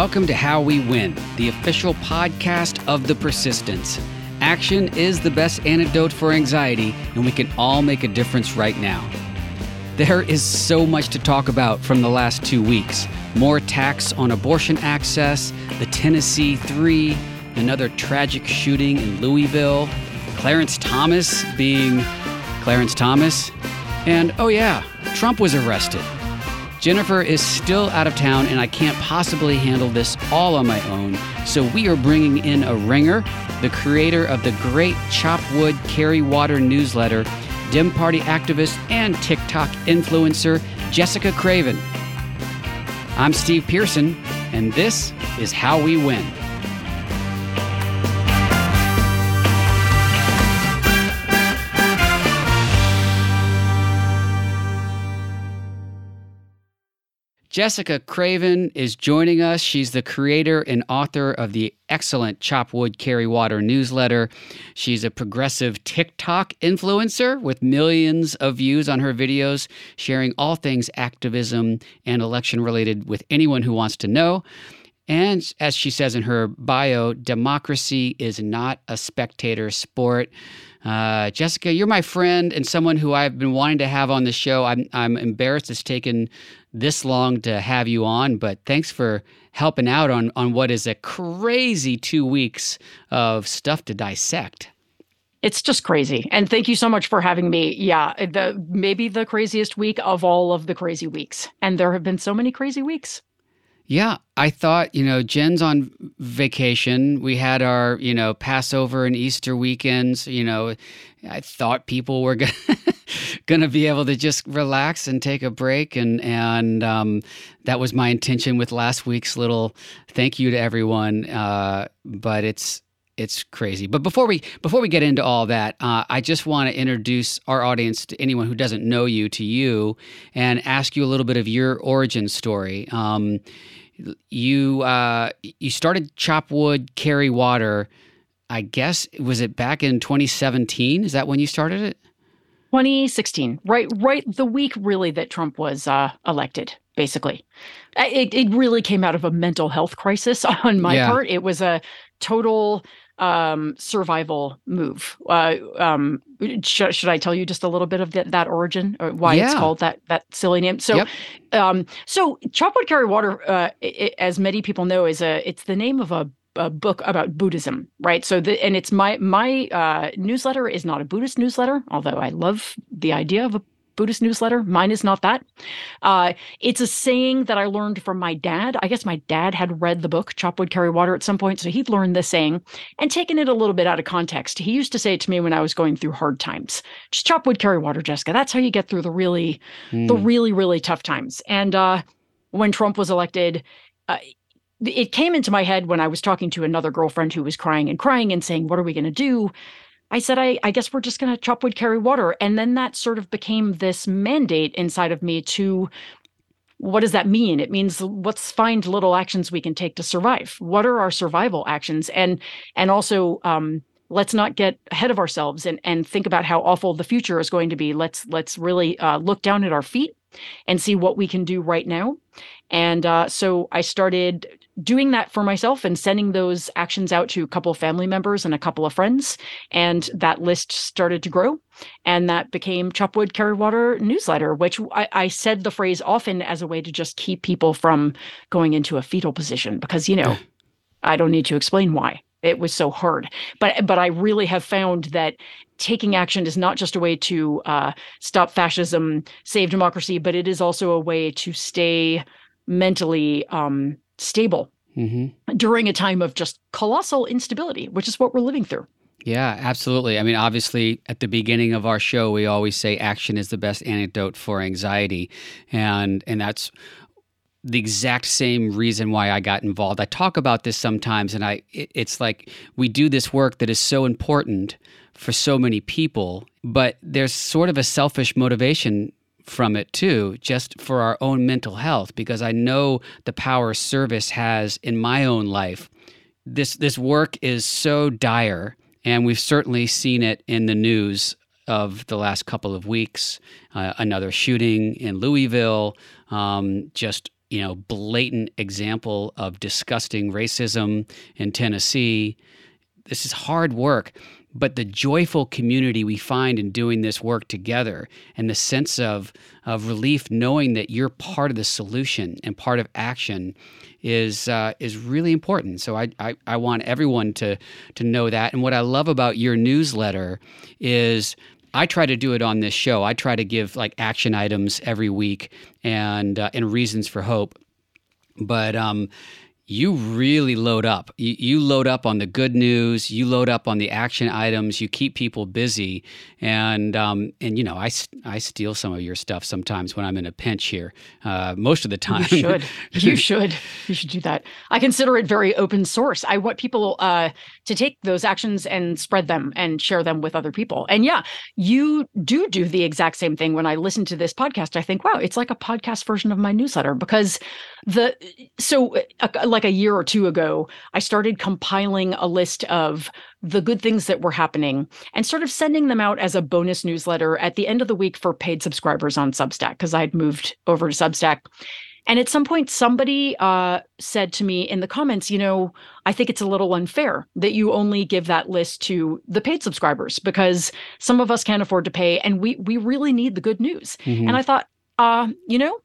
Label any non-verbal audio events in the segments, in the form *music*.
Welcome to How We Win, the official podcast of the persistence. Action is the best antidote for anxiety, and we can all make a difference right now. There is so much to talk about from the last two weeks more attacks on abortion access, the Tennessee Three, another tragic shooting in Louisville, Clarence Thomas being Clarence Thomas, and oh, yeah, Trump was arrested. Jennifer is still out of town, and I can't possibly handle this all on my own. So we are bringing in a ringer, the creator of the great Chop Wood Carry Water newsletter, Dem Party activist and TikTok influencer, Jessica Craven. I'm Steve Pearson, and this is How We Win. Jessica Craven is joining us. She's the creator and author of the excellent Chop Wood Carry Water newsletter. She's a progressive TikTok influencer with millions of views on her videos, sharing all things activism and election related with anyone who wants to know. And as she says in her bio, democracy is not a spectator sport. Uh, Jessica, you're my friend and someone who I've been wanting to have on the show. I'm, I'm embarrassed it's taken this long to have you on, but thanks for helping out on, on what is a crazy two weeks of stuff to dissect. It's just crazy. And thank you so much for having me. Yeah, the maybe the craziest week of all of the crazy weeks. And there have been so many crazy weeks. Yeah, I thought, you know, Jen's on vacation. We had our, you know, Passover and Easter weekends. You know, I thought people were *laughs* going to be able to just relax and take a break, and and um, that was my intention with last week's little thank you to everyone. Uh, but it's it's crazy. But before we before we get into all that, uh, I just want to introduce our audience to anyone who doesn't know you to you, and ask you a little bit of your origin story. Um, you uh, you started Chop Wood, Carry Water. I guess was it back in 2017? Is that when you started it? 2016, right, right, the week really that Trump was uh, elected. Basically, it it really came out of a mental health crisis *laughs* on my yeah. part. It was a total um, survival move. Uh, um, sh- should I tell you just a little bit of th- that origin or why yeah. it's called that that silly name? So, yep. um, so Chop Wood Carry Water, uh, it, as many people know, is a it's the name of a a book about Buddhism, right? So the and it's my my uh, newsletter is not a Buddhist newsletter, although I love the idea of a Buddhist newsletter. Mine is not that. Uh, it's a saying that I learned from my dad. I guess my dad had read the book Chop Wood Carry Water at some point, so he'd learned this saying and taken it a little bit out of context. He used to say it to me when I was going through hard times. Just chop wood, carry water, Jessica. That's how you get through the really, mm. the hmm. really, really tough times. And uh, when Trump was elected, uh, it came into my head when I was talking to another girlfriend who was crying and crying and saying, "What are we going to do?" I said, I, I guess we're just going to chop wood, carry water. And then that sort of became this mandate inside of me to what does that mean? It means let's find little actions we can take to survive. What are our survival actions? And and also um, let's not get ahead of ourselves and and think about how awful the future is going to be. Let's let's really uh, look down at our feet and see what we can do right now. And uh, so I started doing that for myself and sending those actions out to a couple of family members and a couple of friends. And that list started to grow. And that became Chop Wood Carry Water newsletter, which I, I said the phrase often as a way to just keep people from going into a fetal position because, you know, *laughs* I don't need to explain why it was so hard. But but I really have found that taking action is not just a way to uh, stop fascism, save democracy, but it is also a way to stay mentally um, stable mm-hmm. during a time of just colossal instability, which is what we're living through. Yeah, absolutely. I mean, obviously, at the beginning of our show, we always say action is the best antidote for anxiety, and and that's the exact same reason why I got involved. I talk about this sometimes, and I it, it's like we do this work that is so important for so many people, but there's sort of a selfish motivation from it too, just for our own mental health, because I know the power service has in my own life. This this work is so dire, and we've certainly seen it in the news of the last couple of weeks. Uh, another shooting in Louisville, um, just you know, blatant example of disgusting racism in Tennessee. This is hard work, but the joyful community we find in doing this work together and the sense of, of relief knowing that you're part of the solution and part of action is uh, is really important. So I, I, I want everyone to to know that. And what I love about your newsletter is I try to do it on this show. I try to give like action items every week and uh, and reasons for hope. But um, you really load up. You, you, load up on the good news. You load up on the action items. You keep people busy, and um, and you know I, I steal some of your stuff sometimes when I'm in a pinch here. Uh, most of the time, you should. you should. You should do that. I consider it very open source. I want people uh, to take those actions and spread them and share them with other people. And yeah, you do do the exact same thing. When I listen to this podcast, I think, wow, it's like a podcast version of my newsletter because the so uh, like a year or two ago i started compiling a list of the good things that were happening and sort of sending them out as a bonus newsletter at the end of the week for paid subscribers on substack because i'd moved over to substack and at some point somebody uh, said to me in the comments you know i think it's a little unfair that you only give that list to the paid subscribers because some of us can't afford to pay and we we really need the good news mm-hmm. and i thought uh, you know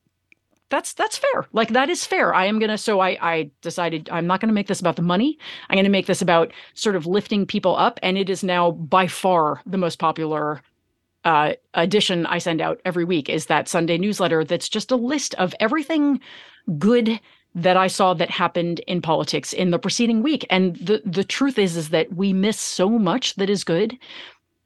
that's that's fair. Like that is fair. I am gonna. So I I decided I'm not gonna make this about the money. I'm gonna make this about sort of lifting people up, and it is now by far the most popular uh, edition I send out every week. Is that Sunday newsletter that's just a list of everything good that I saw that happened in politics in the preceding week. And the the truth is is that we miss so much that is good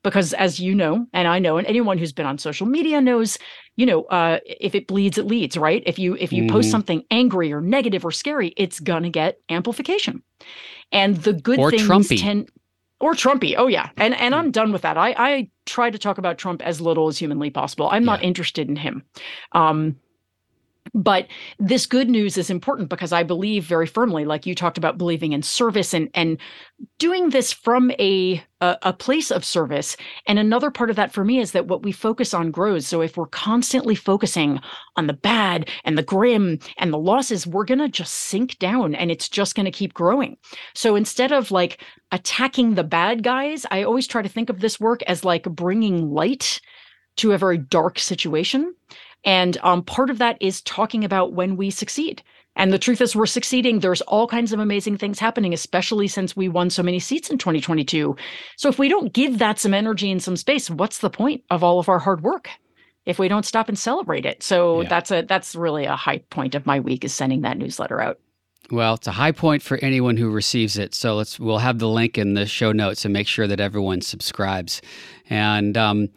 because as you know and i know and anyone who's been on social media knows you know uh, if it bleeds it leads right if you if you mm-hmm. post something angry or negative or scary it's gonna get amplification and the good or things Trumpy. tend or Trumpy. Oh yeah. And and I'm done with that. I I try to talk about Trump as little as humanly possible. I'm yeah. not interested in him. Um but this good news is important because i believe very firmly like you talked about believing in service and and doing this from a, a, a place of service. And another part of that for me is that what we focus on grows. So if we're constantly focusing on the bad and the grim and the losses we're going to just sink down and it's just going to keep growing. So instead of like attacking the bad guys i always try to think of this work as like bringing light to a very dark situation and um, part of that is talking about when we succeed. And the truth is, we're succeeding. There's all kinds of amazing things happening, especially since we won so many seats in 2022. So if we don't give that some energy and some space, what's the point of all of our hard work? If we don't stop and celebrate it. So yeah. that's a that's really a high point of my week is sending that newsletter out. Well, it's a high point for anyone who receives it. So let's we'll have the link in the show notes and make sure that everyone subscribes. And um,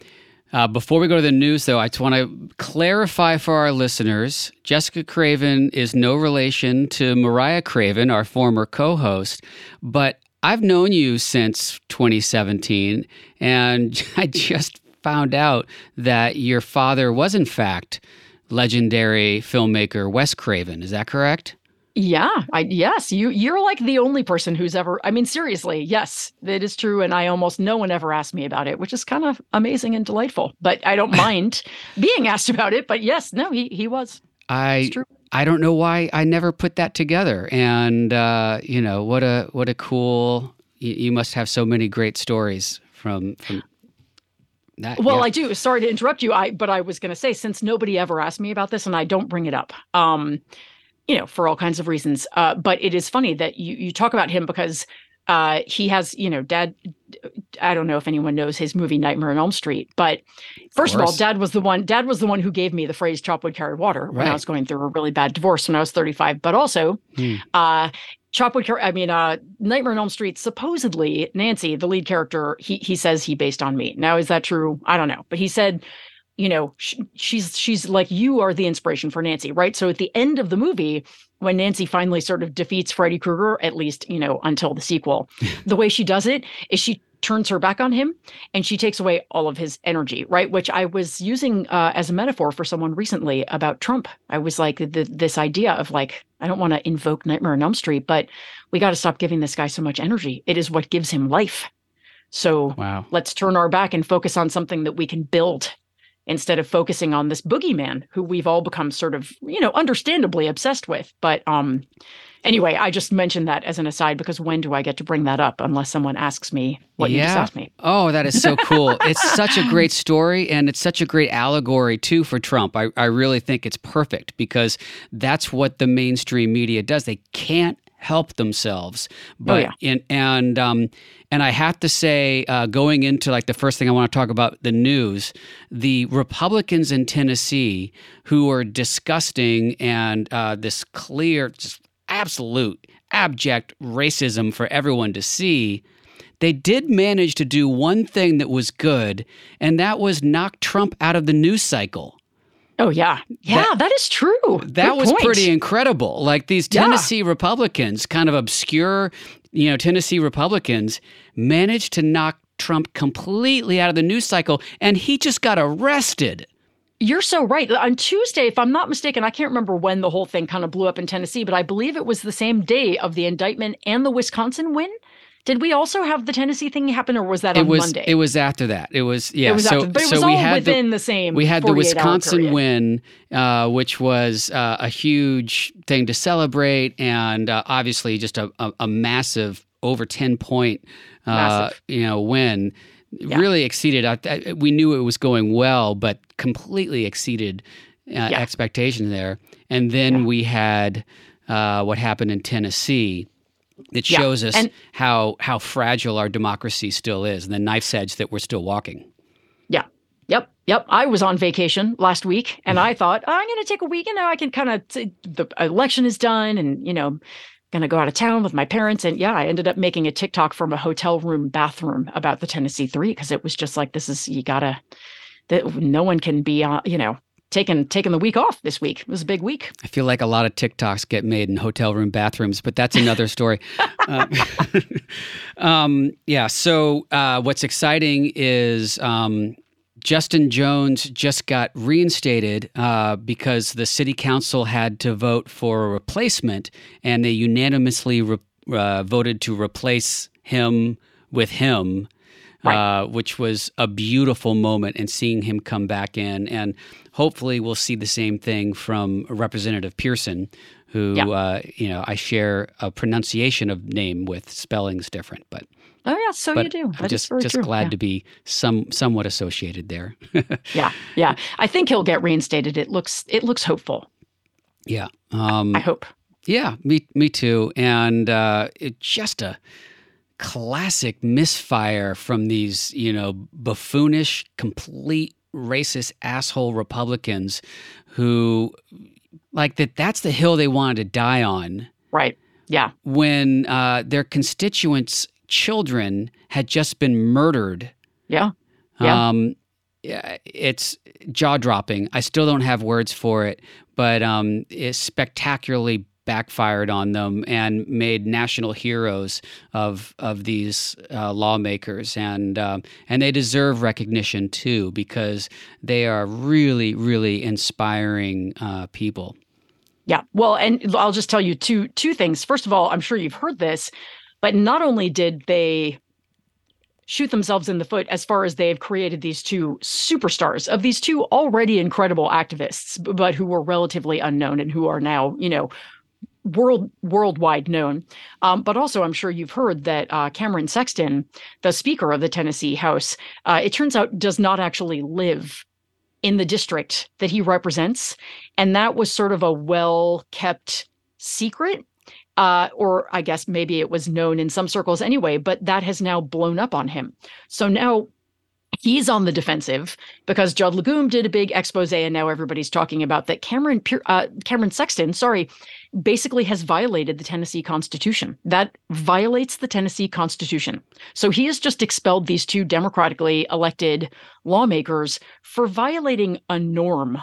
uh, before we go to the news, though, I just want to clarify for our listeners Jessica Craven is no relation to Mariah Craven, our former co host, but I've known you since 2017, and *laughs* I just found out that your father was, in fact, legendary filmmaker Wes Craven. Is that correct? Yeah, I yes, you you're like the only person who's ever I mean seriously, yes, it is true and I almost no one ever asked me about it, which is kind of amazing and delightful. But I don't *laughs* mind being asked about it, but yes, no, he he was. I I don't know why I never put that together. And uh, you know, what a what a cool you, you must have so many great stories from from that, well, yeah. I do. Sorry to interrupt you. I but I was going to say since nobody ever asked me about this, and I don't bring it up. Um, you know, for all kinds of reasons. Uh, but it is funny that you you talk about him because uh, he has, you know, dad. I don't know if anyone knows his movie Nightmare on Elm Street, but first of, of all, dad was the one. Dad was the one who gave me the phrase "chop wood, carry water" right. when I was going through a really bad divorce when I was 35. But also, hmm. uh, chop wood, I mean, uh, Nightmare on Elm Street. Supposedly, Nancy, the lead character, he he says he based on me. Now, is that true? I don't know, but he said you know she, she's she's like you are the inspiration for Nancy, right? So at the end of the movie, when Nancy finally sort of defeats Freddy Krueger, at least you know until the sequel, *laughs* the way she does it is she turns her back on him and she takes away all of his energy, right? Which I was using uh, as a metaphor for someone recently about Trump. I was like, the, this idea of like, I don't want to invoke Nightmare on Elm Street, but we got to stop giving this guy so much energy. It is what gives him life. So wow. let's turn our back and focus on something that we can build instead of focusing on this boogeyman who we've all become sort of, you know, understandably obsessed with. But um, anyway, I just mentioned that as an aside because when do I get to bring that up unless someone asks me what yeah. you just asked me? Oh, that is so *laughs* cool. it's such a great story and it's such a great allegory too for Trump. I, I really think it's perfect because that's what the mainstream media does. They can't help themselves. Oh, but oh, yeah. in, and um, and I have to say, uh, going into like the first thing I want to talk about the news, the Republicans in Tennessee who are disgusting and uh, this clear, just absolute abject racism for everyone to see. They did manage to do one thing that was good, and that was knock Trump out of the news cycle. Oh yeah, yeah, that, that is true. That Good was point. pretty incredible. Like these Tennessee yeah. Republicans, kind of obscure, you know, Tennessee Republicans, managed to knock Trump completely out of the news cycle, and he just got arrested. You're so right. On Tuesday, if I'm not mistaken, I can't remember when the whole thing kind of blew up in Tennessee, but I believe it was the same day of the indictment and the Wisconsin win. Did we also have the Tennessee thing happen, or was that it on was, Monday? It was after that. It was yeah. It was so after, but it so was we all had within the, the same. We had the Wisconsin win, uh, which was uh, a huge thing to celebrate, and uh, obviously just a, a, a, massive over ten point uh, you know win. Yeah. Really exceeded. I, we knew it was going well, but completely exceeded uh, yeah. expectations there. And then yeah. we had uh, what happened in Tennessee it shows yeah. us and, how how fragile our democracy still is and the knife's edge that we're still walking. Yeah. Yep. Yep. I was on vacation last week and I mm-hmm. thought, oh, I'm going to take a week and now I can kind of, t- the election is done and, you know, going to go out of town with my parents. And yeah, I ended up making a TikTok from a hotel room bathroom about the Tennessee Three because it was just like, this is, you got to, that no one can be, on, you know, taking taking the week off this week. It was a big week. I feel like a lot of TikToks get made in hotel room bathrooms, but that's another story. *laughs* uh, *laughs* um, yeah. So uh, what's exciting is um, Justin Jones just got reinstated uh, because the city council had to vote for a replacement, and they unanimously re- uh, voted to replace him with him. Right. Uh, which was a beautiful moment and seeing him come back in. And hopefully we'll see the same thing from Representative Pearson, who, yeah. uh, you know, I share a pronunciation of name with spellings different, but. Oh yeah, so you do. I'm just just true. glad yeah. to be some somewhat associated there. *laughs* yeah, yeah. I think he'll get reinstated. It looks it looks hopeful. Yeah. Um, I hope. Yeah, me me too. And uh, it just a classic misfire from these, you know, buffoonish, complete racist asshole Republicans who like that that's the hill they wanted to die on. Right. Yeah. When uh, their constituents' children had just been murdered. Yeah. Yeah. Um, it's jaw dropping. I still don't have words for it, but um, it's spectacularly backfired on them and made national heroes of of these uh, lawmakers and um, and they deserve recognition too because they are really really inspiring uh, people. Yeah, well, and I'll just tell you two two things. First of all, I'm sure you've heard this, but not only did they shoot themselves in the foot as far as they've created these two superstars of these two already incredible activists but who were relatively unknown and who are now you know world worldwide known. Um, but also, I'm sure you've heard that uh, Cameron Sexton, the Speaker of the Tennessee House, uh, it turns out does not actually live in the district that he represents, and that was sort of a well kept secret. Uh, or I guess maybe it was known in some circles anyway, but that has now blown up on him. So now he's on the defensive because Judd Legum did a big expose, and now everybody's talking about that Cameron uh, Cameron Sexton, sorry, basically has violated the Tennessee Constitution. That violates the Tennessee Constitution. So he has just expelled these two democratically elected lawmakers for violating a norm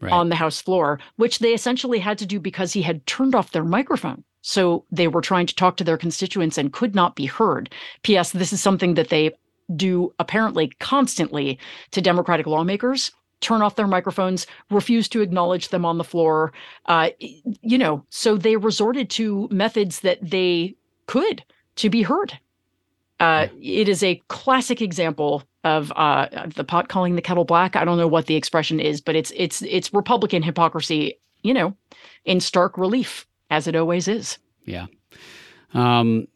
right. on the House floor, which they essentially had to do because he had turned off their microphone. So they were trying to talk to their constituents and could not be heard. P.S. This is something that they do apparently constantly to Democratic lawmakers turn off their microphones, refuse to acknowledge them on the floor. Uh, you know, so they resorted to methods that they could to be heard. Uh, it is a classic example of uh, the pot calling the kettle black. I don't know what the expression is, but it's it's it's Republican hypocrisy, you know, in stark relief as it always is. Yeah. Um,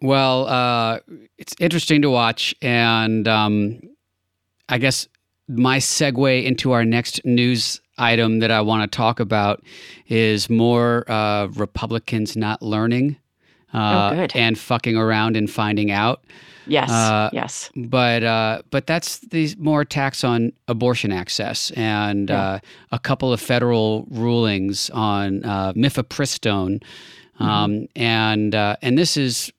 well, uh, it's interesting to watch, and um, I guess my segue into our next news item that I want to talk about is more uh, Republicans not learning uh, oh, and fucking around and finding out. Yes. Uh, yes. But uh, but that's these more attacks on abortion access and yeah. uh, a couple of federal rulings on uh, mifepristone, mm-hmm. um, and uh, and this is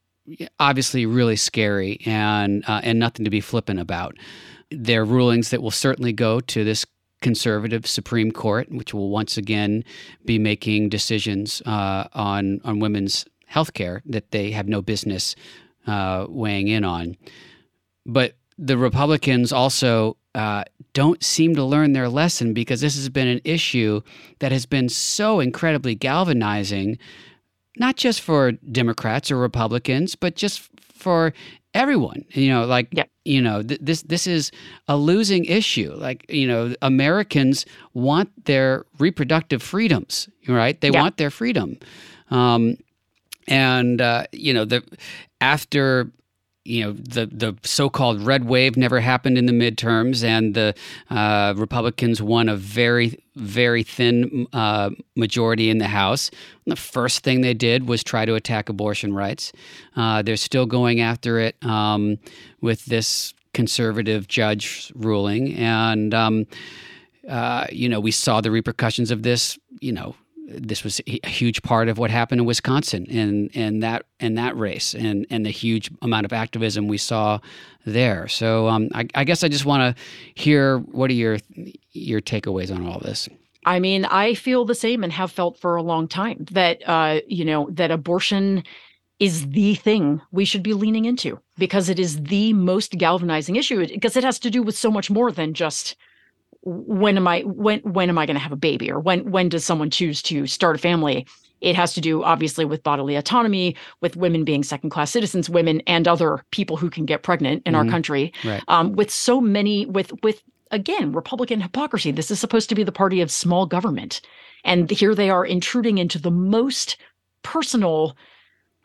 obviously really scary and uh, and nothing to be flippant about. They're rulings that will certainly go to this conservative Supreme Court, which will once again be making decisions on on women's health care that they have no business uh, weighing in on. But the Republicans also uh, don't seem to learn their lesson because this has been an issue that has been so incredibly galvanizing, not just for Democrats or Republicans, but just for everyone. You know, like yeah. You know, th- this this is a losing issue. Like you know, Americans want their reproductive freedoms, right? They yeah. want their freedom. Um, and uh, you know the after you know the the so-called red wave never happened in the midterms, and the uh, Republicans won a very very thin uh, majority in the House. And the first thing they did was try to attack abortion rights. Uh, they're still going after it um, with this conservative judge ruling, and um, uh, you know we saw the repercussions of this. You know this was a huge part of what happened in Wisconsin and and that and that race and and the huge amount of activism we saw there. So um, I, I guess I just want to hear what are your your takeaways on all this. I mean, I feel the same and have felt for a long time that uh, you know that abortion is the thing we should be leaning into because it is the most galvanizing issue because it has to do with so much more than just when am I when when am I going to have a baby or when when does someone choose to start a family? It has to do obviously with bodily autonomy, with women being second class citizens, women and other people who can get pregnant in mm-hmm. our country. Right. Um, with so many with with again Republican hypocrisy. This is supposed to be the party of small government, and here they are intruding into the most personal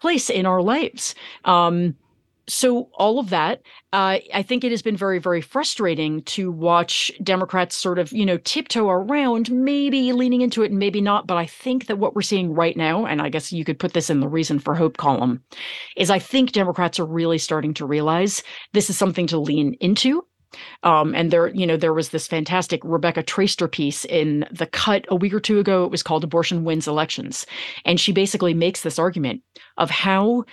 place in our lives. Um, so all of that uh, i think it has been very very frustrating to watch democrats sort of you know tiptoe around maybe leaning into it and maybe not but i think that what we're seeing right now and i guess you could put this in the reason for hope column is i think democrats are really starting to realize this is something to lean into um, and there, you know, there was this fantastic Rebecca Traister piece in the cut a week or two ago. It was called Abortion Wins Elections. And she basically makes this argument of how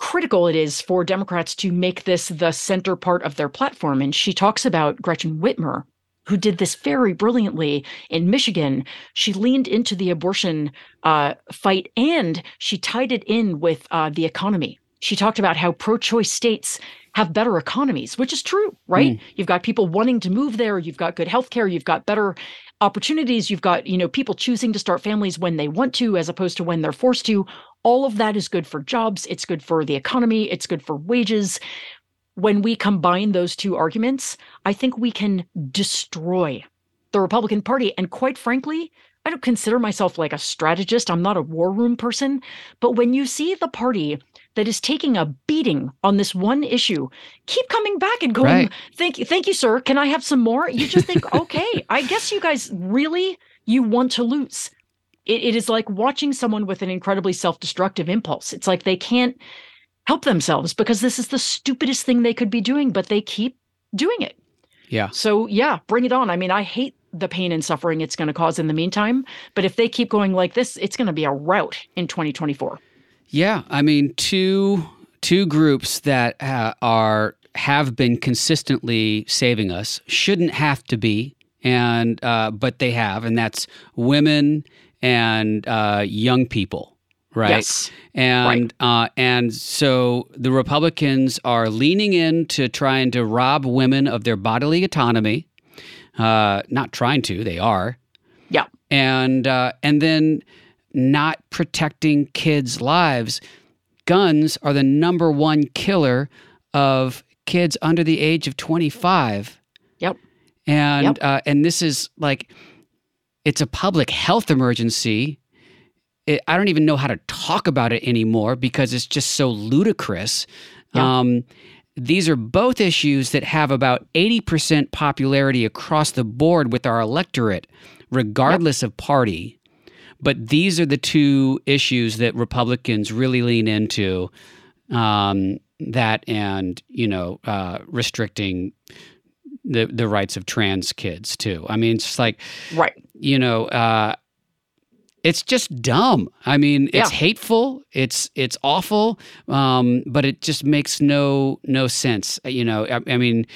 critical it is for Democrats to make this the center part of their platform. And she talks about Gretchen Whitmer, who did this very brilliantly in Michigan. She leaned into the abortion uh, fight and she tied it in with uh, the economy. She talked about how pro choice states have better economies, which is true, right? Mm. You've got people wanting to move there, you've got good health care, you've got better opportunities, you've got, you know, people choosing to start families when they want to as opposed to when they're forced to. All of that is good for jobs, it's good for the economy, it's good for wages. When we combine those two arguments, I think we can destroy the Republican Party. And quite frankly, I don't consider myself like a strategist. I'm not a war room person. But when you see the party that is taking a beating on this one issue keep coming back and going, right. thank you, thank you, sir. Can I have some more? You just think, *laughs* okay, I guess you guys really you want to lose it, it is like watching someone with an incredibly self-destructive impulse. It's like they can't help themselves because this is the stupidest thing they could be doing, but they keep doing it. Yeah. So yeah, bring it on. I mean, I hate the pain and suffering it's going to cause in the meantime, but if they keep going like this, it's going to be a rout in 2024. Yeah, I mean, two two groups that uh, are have been consistently saving us shouldn't have to be, and uh, but they have, and that's women and uh, young people, right? Yes. And right. Uh, and so the Republicans are leaning in to trying to rob women of their bodily autonomy. Uh, not trying to, they are. Yeah. And uh, and then not protecting kids' lives. Guns are the number one killer of kids under the age of 25. Yep. And Yep. uh, and this is like it's a public health emergency. It, I don't even know how to talk about it anymore because it's just so ludicrous. Yeah. Um, these are both issues that have about 80% popularity across the board with our electorate, regardless of party. But these are the two issues that Republicans really lean into. Um, that and you know uh, restricting the the rights of trans kids too. I mean, it's just like Right. you know, uh, it's just dumb. I mean, it's Yeah. hateful. It's it's awful. Um, but it just makes no no sense. You know, I, I mean,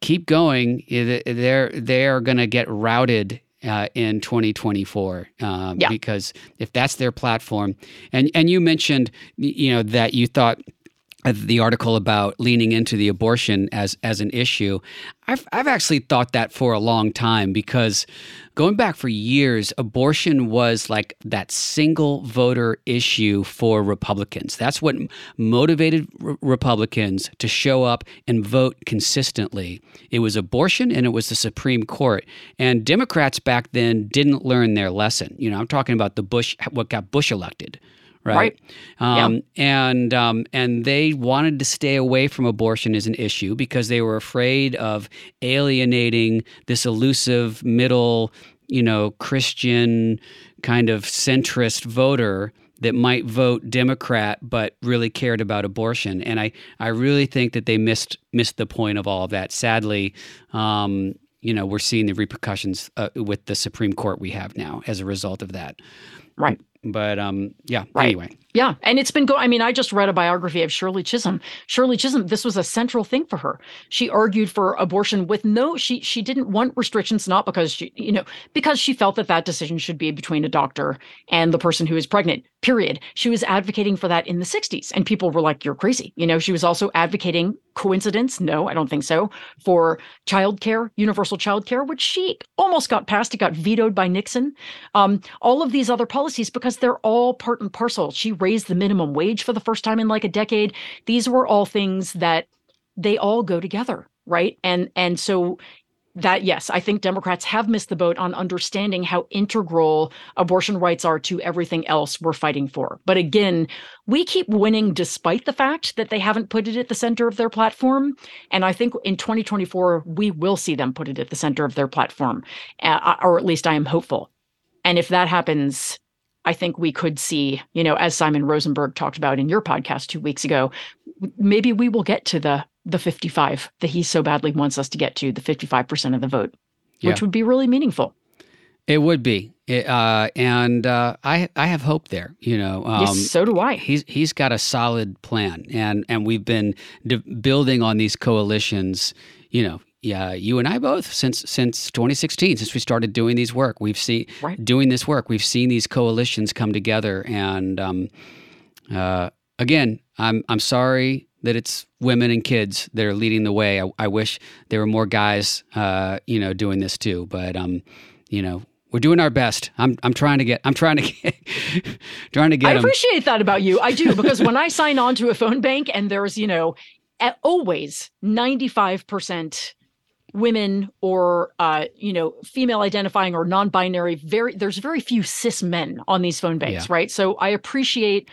keep going. They're they are going to get routed. Uh, in 2024, um, Yeah. because if that's their platform, and and you mentioned, you know, that you thought uh, Uh, the article about leaning into the abortion as as an issue. I've I've actually thought that for a long time because going back for years, abortion was like that single voter issue for Republicans. That's what motivated r- Republicans to show up and vote consistently. It was abortion and it was the Supreme Court. And Democrats back then didn't learn their lesson. You know, I'm talking about the Bush what got Bush elected right? Um, And um, and they wanted to stay away from abortion as an issue because they were afraid of alienating this elusive middle, you know, Christian kind of centrist voter that might vote Democrat but really cared about abortion. And I, I really think that they missed missed the point of all of that. Sadly, um, you know, we're seeing the repercussions uh, with the Supreme Court we have now as a result of that. Right. But um, yeah. Right. Anyway, Yeah, and it's been go. I mean, I just read a biography of Shirley Chisholm. Shirley Chisholm, this was a central thing for her. She argued for abortion with no. She she didn't want restrictions, not because she you know because she felt that that decision should be between a doctor and the person who is pregnant. Period. She was advocating for that in the '60s, and people were like, "You're crazy." You know, she was also advocating coincidence? No, I don't think so. For childcare, universal childcare, which she almost got passed. It got vetoed by Nixon. Um, all of these other policies because they're all part and parcel. She raised the minimum wage for the first time in like a decade. These were all things that they all go together, right? And and so that yes, I think Democrats have missed the boat on understanding how integral abortion rights are to everything else we're fighting for. But again, we keep winning despite the fact that they haven't put it at the center of their platform. And I think in 2024 we will see them put it at the center of their platform, uh, or at least I am hopeful. And if that happens, I think we could see, you know, as Simon Rosenberg talked about in your podcast two weeks ago, maybe we will get to the the 55 that he so badly wants us to get to, the 55% of the vote, Yeah. which would be really meaningful. it would be, It, uh, and uh, I I have hope there. You know, um, yes, so do I. he's he's got a solid plan, and and we've been de- building on these coalitions. You know, yeah, you and I both since since 2016, since we started doing these work, we've seen Right. doing this work. We've seen these coalitions come together, and um, uh, again, I'm I'm sorry that it's women and kids that are leading the way. I, I wish there were more guys, uh, you know, doing this too. But um, you know, we're doing our best. I'm I'm trying to get I'm trying to get *laughs* trying to get I 'em. appreciate that about you. I do because when I sign on to a phone bank and there's, you know, always 95% women or uh, you know, female identifying or non-binary, very there's very few cis men on these phone banks, Yeah. right? So I appreciate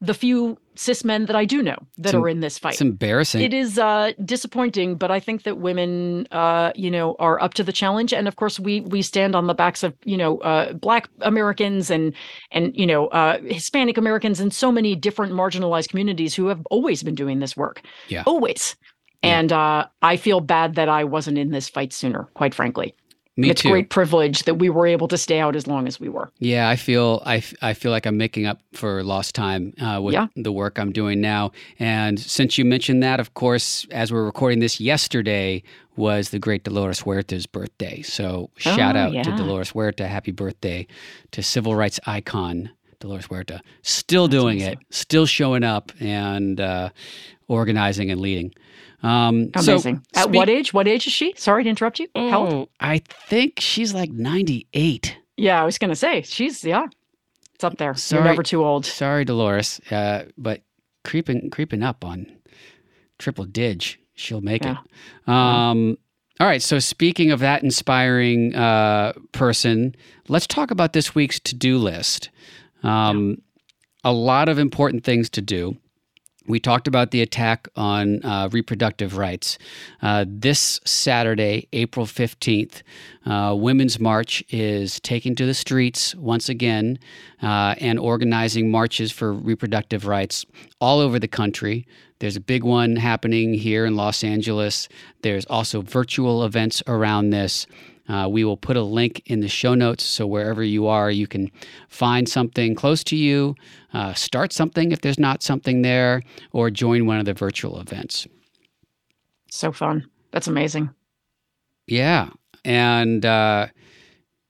the few cis men that I do know that are in this fight. It's embarrassing. It is uh, disappointing, but I think that women, uh, you know, are up to the challenge. And of course, we we stand on the backs of you know uh, Black Americans and and you know uh, Hispanic Americans and so many different marginalized communities who have always been doing this work. Yeah. always. Yeah. And uh, I feel bad that I wasn't in this fight sooner. Quite frankly, Me it's too. great privilege that we were able to stay out as long as we were. Yeah, I feel I, I feel like I'm making up for lost time uh, with Yeah. the work I'm doing now. And since you mentioned that, of course, as we're recording this, yesterday was the great Dolores Huerta's birthday. So shout Oh, out to. Dolores Huerta, happy birthday to civil rights icon Dolores Huerta. Still doing awesome. it, still showing up and uh, organizing and leading. Um, so Amazing. At speak- what age? What age is she? Sorry to interrupt you. How old? Oh, I think she's like 98. Yeah, I was gonna say she's yeah, it's up there. Sorry. You're never too old. Sorry, Dolores, uh, but creeping creeping up on triple dig. She'll make yeah. it. Um, all right. So, speaking of that inspiring uh, person, let's talk about this week's to do list. Um, yeah. A lot of important things to do. We talked about the attack on uh, reproductive rights. Uh, this Saturday, April 15th, uh, Women's March is taking to the streets once again uh, and organizing marches for reproductive rights all over the country. There's a big one happening here in Los Angeles. There's also virtual events around this. Uh, we will put a link in the show notes so wherever you are, you can find something close to you, uh, start something if there's not something there, or join one of the virtual events. So fun. That's amazing. Yeah. And uh,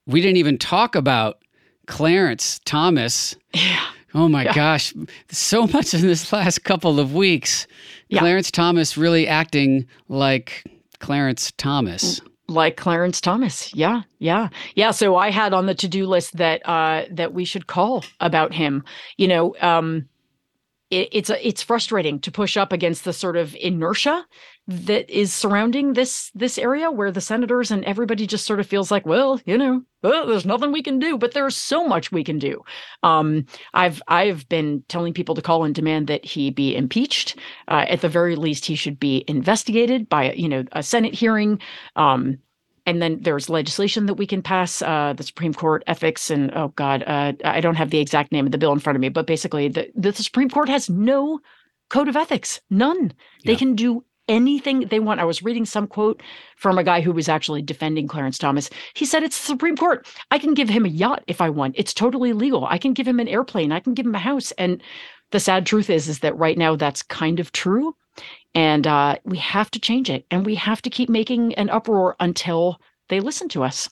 we didn't even talk about Clarence Thomas. Yeah. Oh my yeah. gosh. So much in this last couple of weeks. Yeah. Clarence Thomas really acting like Clarence Thomas like Clarence Thomas. Yeah, yeah, yeah. So I had on the to do list that uh, that we should call about him. You know, um, it, it's it's frustrating to push up against the sort of inertia that is surrounding this this area where the senators and everybody just sort of feels like well you know well, there's nothing we can do but there's so much we can do. Um, i've i've been telling people to call and demand that he be impeached. Uh, at the very least he should be investigated by you know a senate hearing. Um, and then there's legislation that we can pass uh, the supreme court ethics and oh god uh, i don't have the exact name of the bill in front of me but basically the, the supreme court has no code of ethics none. They can do anything they want. I was reading some quote from a guy who was actually defending Clarence Thomas. He said, It's the Supreme Court. I can give him a yacht if I want. It's totally legal. I can give him an airplane. I can give him a house. And the sad truth is, is that right now that's kind of true. And uh, we have to change it. And we have to keep making an uproar until they listen to us.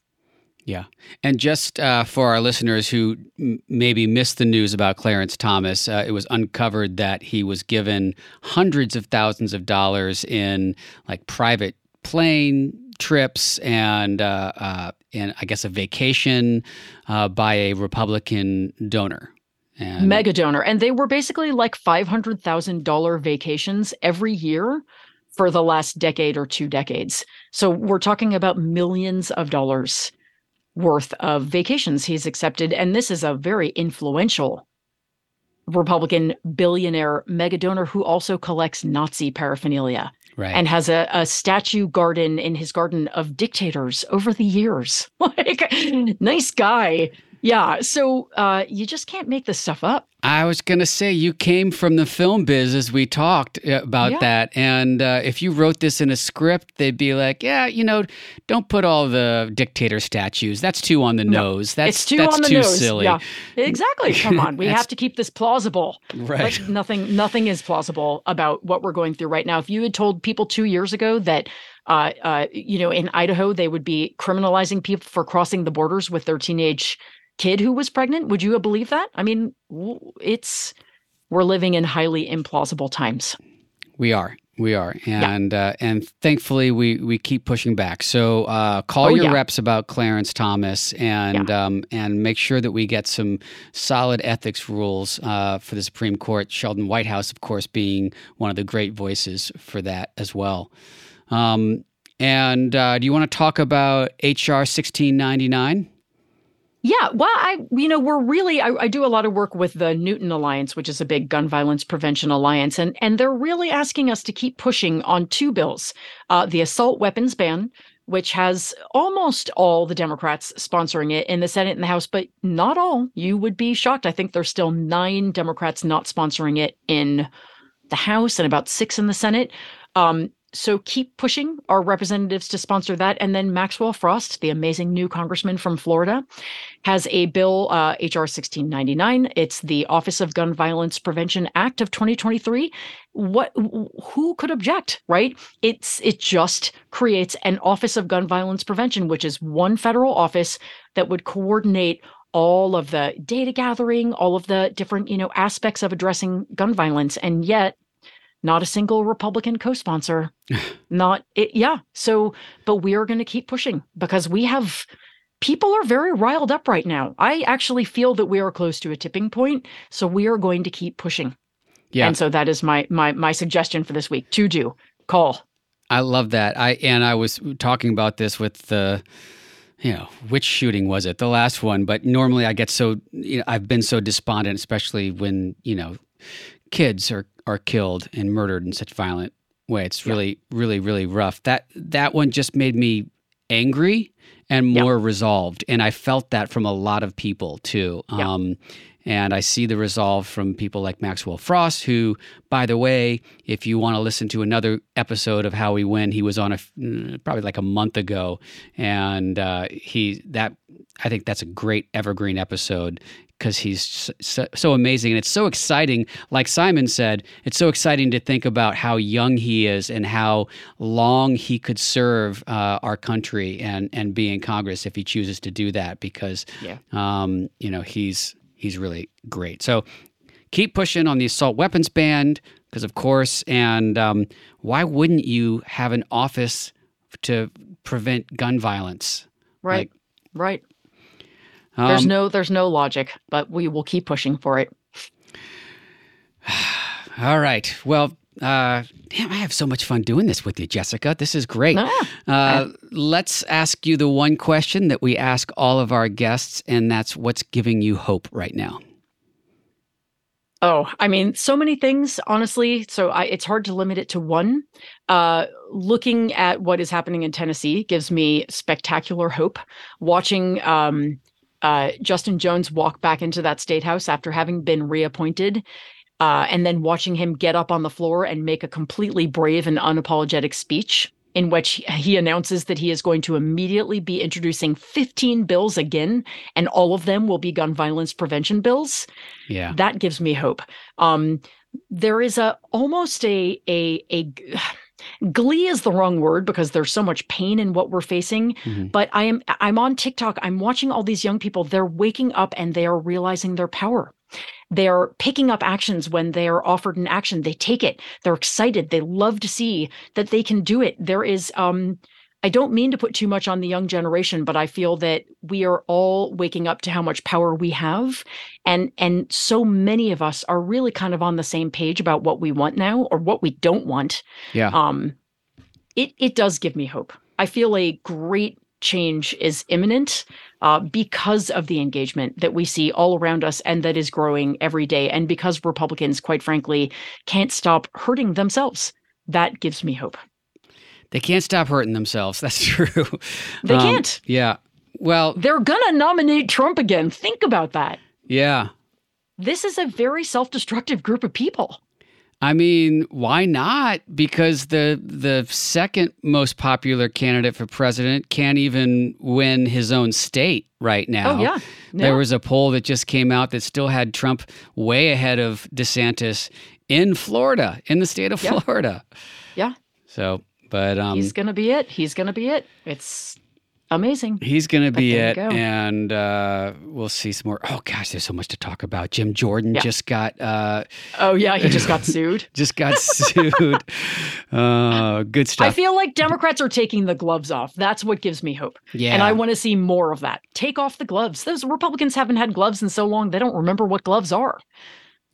Yeah. And just uh, for our listeners who m- maybe missed the news about Clarence Thomas, uh, it was uncovered that he was given hundreds of thousands of dollars in like private plane trips and uh, uh and I guess a vacation uh, by a Republican donor. And mega donor. And they were basically like $500,000 vacations every year for the last decade or two decades. So we're talking about millions of dollars worth of vacations he's accepted. And this is a very influential Republican billionaire mega donor who also collects Nazi paraphernalia. Right. And has a, a statue garden in his garden of dictators over the years. *laughs* like, nice guy. Yeah. So uh, you just can't make this stuff up. I was going to say, you came from the film biz as we talked uh, about yeah. that. And uh, if you wrote this in a script, they'd be like, yeah, you know, don't put all the dictator statues. That's too on the no, nose. That's, it's too that's on the too nose. silly. Yeah. Exactly. Come on. *laughs* We have to keep this plausible. Right. But nothing, nothing is plausible about what we're going through right now. If you had told people two years ago that uh, uh, you know, in Idaho, they would be criminalizing people for crossing the borders with their teenage kid who was pregnant. Would you have believed that? I mean, it's we're living in highly implausible times. We are. We are, and yeah. uh, and thankfully we we keep pushing back. So uh, call oh, your yeah. reps about Clarence Thomas, and yeah. um, and make sure that we get some solid ethics rules uh, for the Supreme Court. Sheldon Whitehouse, of course, being one of the great voices for that as well. Um, and uh, do you want to talk about HR sixteen ninety nine? Yeah, well, I you know we're really I, I, do a lot of work with the Newtown Alliance, which is a big gun violence prevention alliance, and and they're really asking us to keep pushing on two bills: uh, the assault weapons ban, which has almost all the Democrats sponsoring it in the Senate and the House, but not all. You would be shocked. I think there's still nine Democrats not sponsoring it in the House and about six in the Senate. Um, so keep pushing our representatives to sponsor that. And then Maxwell Frost, the amazing new congressman from Florida, has a bill, uh, HR 1699. It's the Office of Gun Violence Prevention Act of 2023. What? Who could object, right? It's it just creates an Office of Gun Violence Prevention, which is one federal office that would coordinate all of the data gathering, all of the different you know aspects of addressing gun violence, and yet not a single Republican co sponsor. *laughs* not it. Yeah. So, but we are going to keep pushing because we have people are very riled up right now. I actually feel that we are close to a tipping point. So we are going to keep pushing. Yeah. And so that is my my my suggestion for this week to do call I love that. I and I was talking about this with the you know, which shooting was it? The last one. But normally I get so, you know, I've been so despondent, especially when, you know, kids are, are killed and murdered in such violent way. It's really, yeah. really, really rough. That, that one just made me angry and more resolved. And I felt that from a lot of people too. Um, and I see the resolve from people like Maxwell Frost, who, by the way, if you want to listen to another episode of How We Win, he was on a mm, probably like a month ago, and uh, he that I think that's a great evergreen episode because he's so, so, amazing and it's so exciting. Like Simon said, it's so exciting to think about how young he is and how long he could serve uh, our country and and be in Congress if he chooses to do that. Because yeah. um, you know he's he's really great. So keep pushing on the assault weapons ban because, of course, and um, why wouldn't you have an office to prevent gun violence? Right, like, right. Um, there's no there's no logic, but we will keep pushing for it. *sighs* All right. Well, uh, damn, I have so much fun doing this with you, Jessica. This is great. Ah, uh, let's ask you the one question that we ask all of our guests, and that's what's giving you hope right now? Oh, I mean, so many things, honestly. So I, it's hard to limit it to one. Uh, looking at what is happening in Tennessee gives me spectacular hope. Watching um, uh, Justin Jones walk back into that state house after having been reappointed uh, and then watching him get up on the floor and make a completely brave and unapologetic speech in which he announces that he is going to immediately be introducing 15 bills again, and all of them will be gun violence prevention bills. Yeah, that gives me hope. Um, there is a almost a a a glee is the wrong word because there's so much pain in what we're facing mm-hmm. but i am i'm on tiktok i'm watching all these young people they're waking up and they are realizing their power they're picking up actions when they're offered an action. They take it. They're excited. They love to see that they can do it. There is, um, I don't mean to put too much on the young generation, but I feel that we are all waking up to how much power we have. And and so many of us are really kind of on the same page about what we want now or what we don't want. Yeah. Um it it does give me hope. I feel a great change is imminent uh, because of the engagement that we see all around us and that is growing every day. And because Republicans, quite frankly, can't stop hurting themselves. That gives me hope. They can't stop hurting themselves. *laughs* That's true. They um, can't. Yeah. Well, they're going to nominate Trump again. Think about that. Yeah. This is a very self destructive group of people. I mean, why not? Because the the second most popular candidate for president can't even win his own state right now. Oh yeah. There was a poll that just came out that still had Trump way ahead of DeSantis in Florida, in the state of yeah. Florida. Yeah. So, but um He's going to be it. He's going to be it. It's amazing. He's going to be it, and uh, we'll see some more. Oh gosh, there's so much to talk about. Jim Jordan yeah. just got. Uh, oh yeah, he just got *laughs* sued. just got sued. uh, *laughs* good stuff. I feel like Democrats are taking the gloves off. That's what gives me hope. Yeah, and I want to see more of that. Take off the gloves. Those Republicans haven't had gloves in so long; they don't remember what gloves are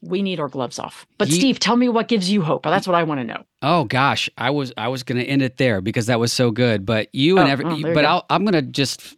we need our gloves off. But Steve, tell me what gives you hope. That's what I want to know. Oh gosh, I was I was going to end it there because that was so good. But you and oh, every, oh, but i am going to just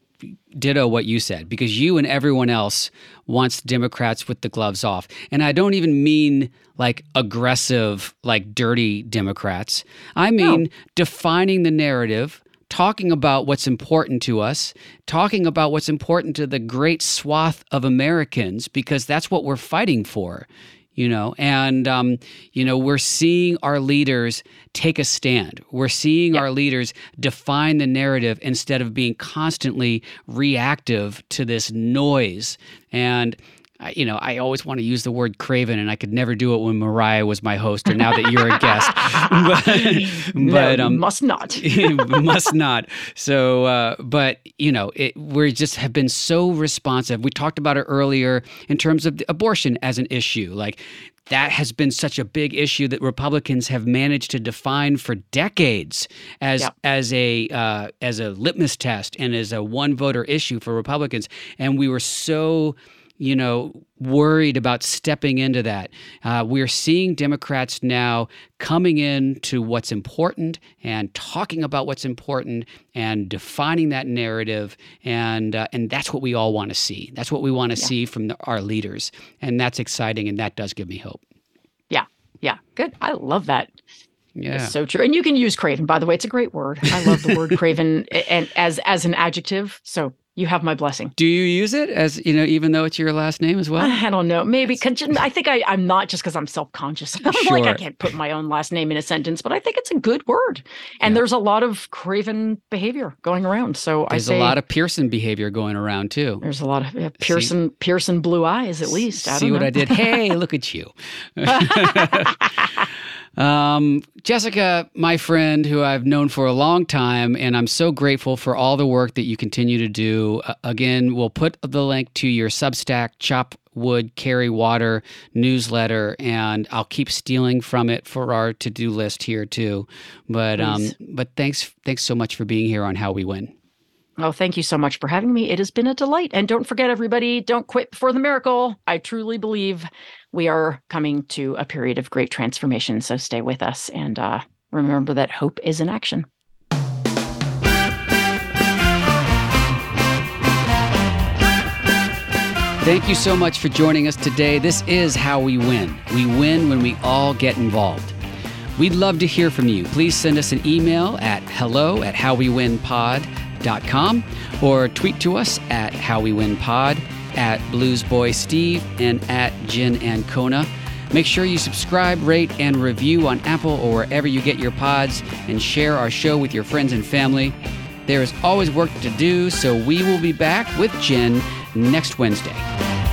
ditto what you said because you and everyone else wants Democrats with the gloves off, and I don't even mean like aggressive, like dirty Democrats. I mean no. defining the narrative talking about what's important to us, talking about what's important to the great swath of Americans, because that's what we're fighting for you know? And um, you know we're seeing our leaders take a stand. We're seeing our leaders define the narrative instead of being constantly reactive to this noise. And you know, I always want to use the word craven, and I could never do it when Mariah was my host, or now that you're a guest. but, *laughs* but no, um, must not, *laughs* must not. So, uh, but you know, it, we just have been so responsive. We talked about it earlier in terms of abortion as an issue, like. That has been such a big issue that Republicans have managed to define for decades as as a uh, as a litmus test and as a one voter issue for Republicans, and we were so you know, worried about stepping into that. Uh, we're seeing Democrats now coming in to what's important and talking about what's important and defining that narrative, and uh, and that's what we all want to see. That's what we want to yeah. see from the, our leaders, and that's exciting, and that does give me hope. Yeah, yeah, good. I love that. Yeah, it's so true. And you can use craven. By the way, it's a great word. I love the word *laughs* craven and as as an adjective. So you have my blessing. Do you use it as you know, even though it's your last name as well? I don't know. Maybe I think I, I'm not just because I'm self conscious. *laughs* I'm sure. like I can't put my own last name in a sentence, but I think it's a good word. And yeah. there's a lot of craven behavior going around. So there's I say, a lot of Pearson behavior going around too. There's a lot of yeah, Pearson see, Pearson blue eyes at least. I see what I did? Hey, *laughs* look at you. *laughs* Um, Jessica, my friend who I've known for a long time, and I'm so grateful for all the work that you continue to do. Uh, again, we'll put the link to your Substack, Chop Wood, Carry Water newsletter, and I'll keep stealing from it for our to do list here too. But um, but thanks thanks so much for being here on How We Win. Oh, thank you so much for having me. It has been a delight. And don't forget, everybody, don't quit before the miracle. I truly believe we are coming to a period of great transformation. So stay with us and uh, remember that hope is in action. Thank you so much for joining us today. This is How We Win. We win when we all get involved. We'd love to hear from you. Please send us an email at hello at howwewinpod.com or tweet to us at howwewinpod at bluesboysteve and at Jen Ancona. Make sure you subscribe, rate, and review on Apple or wherever you get your pods and share our show with your friends and family. There is always work to do, so we will be back with Jen next Wednesday.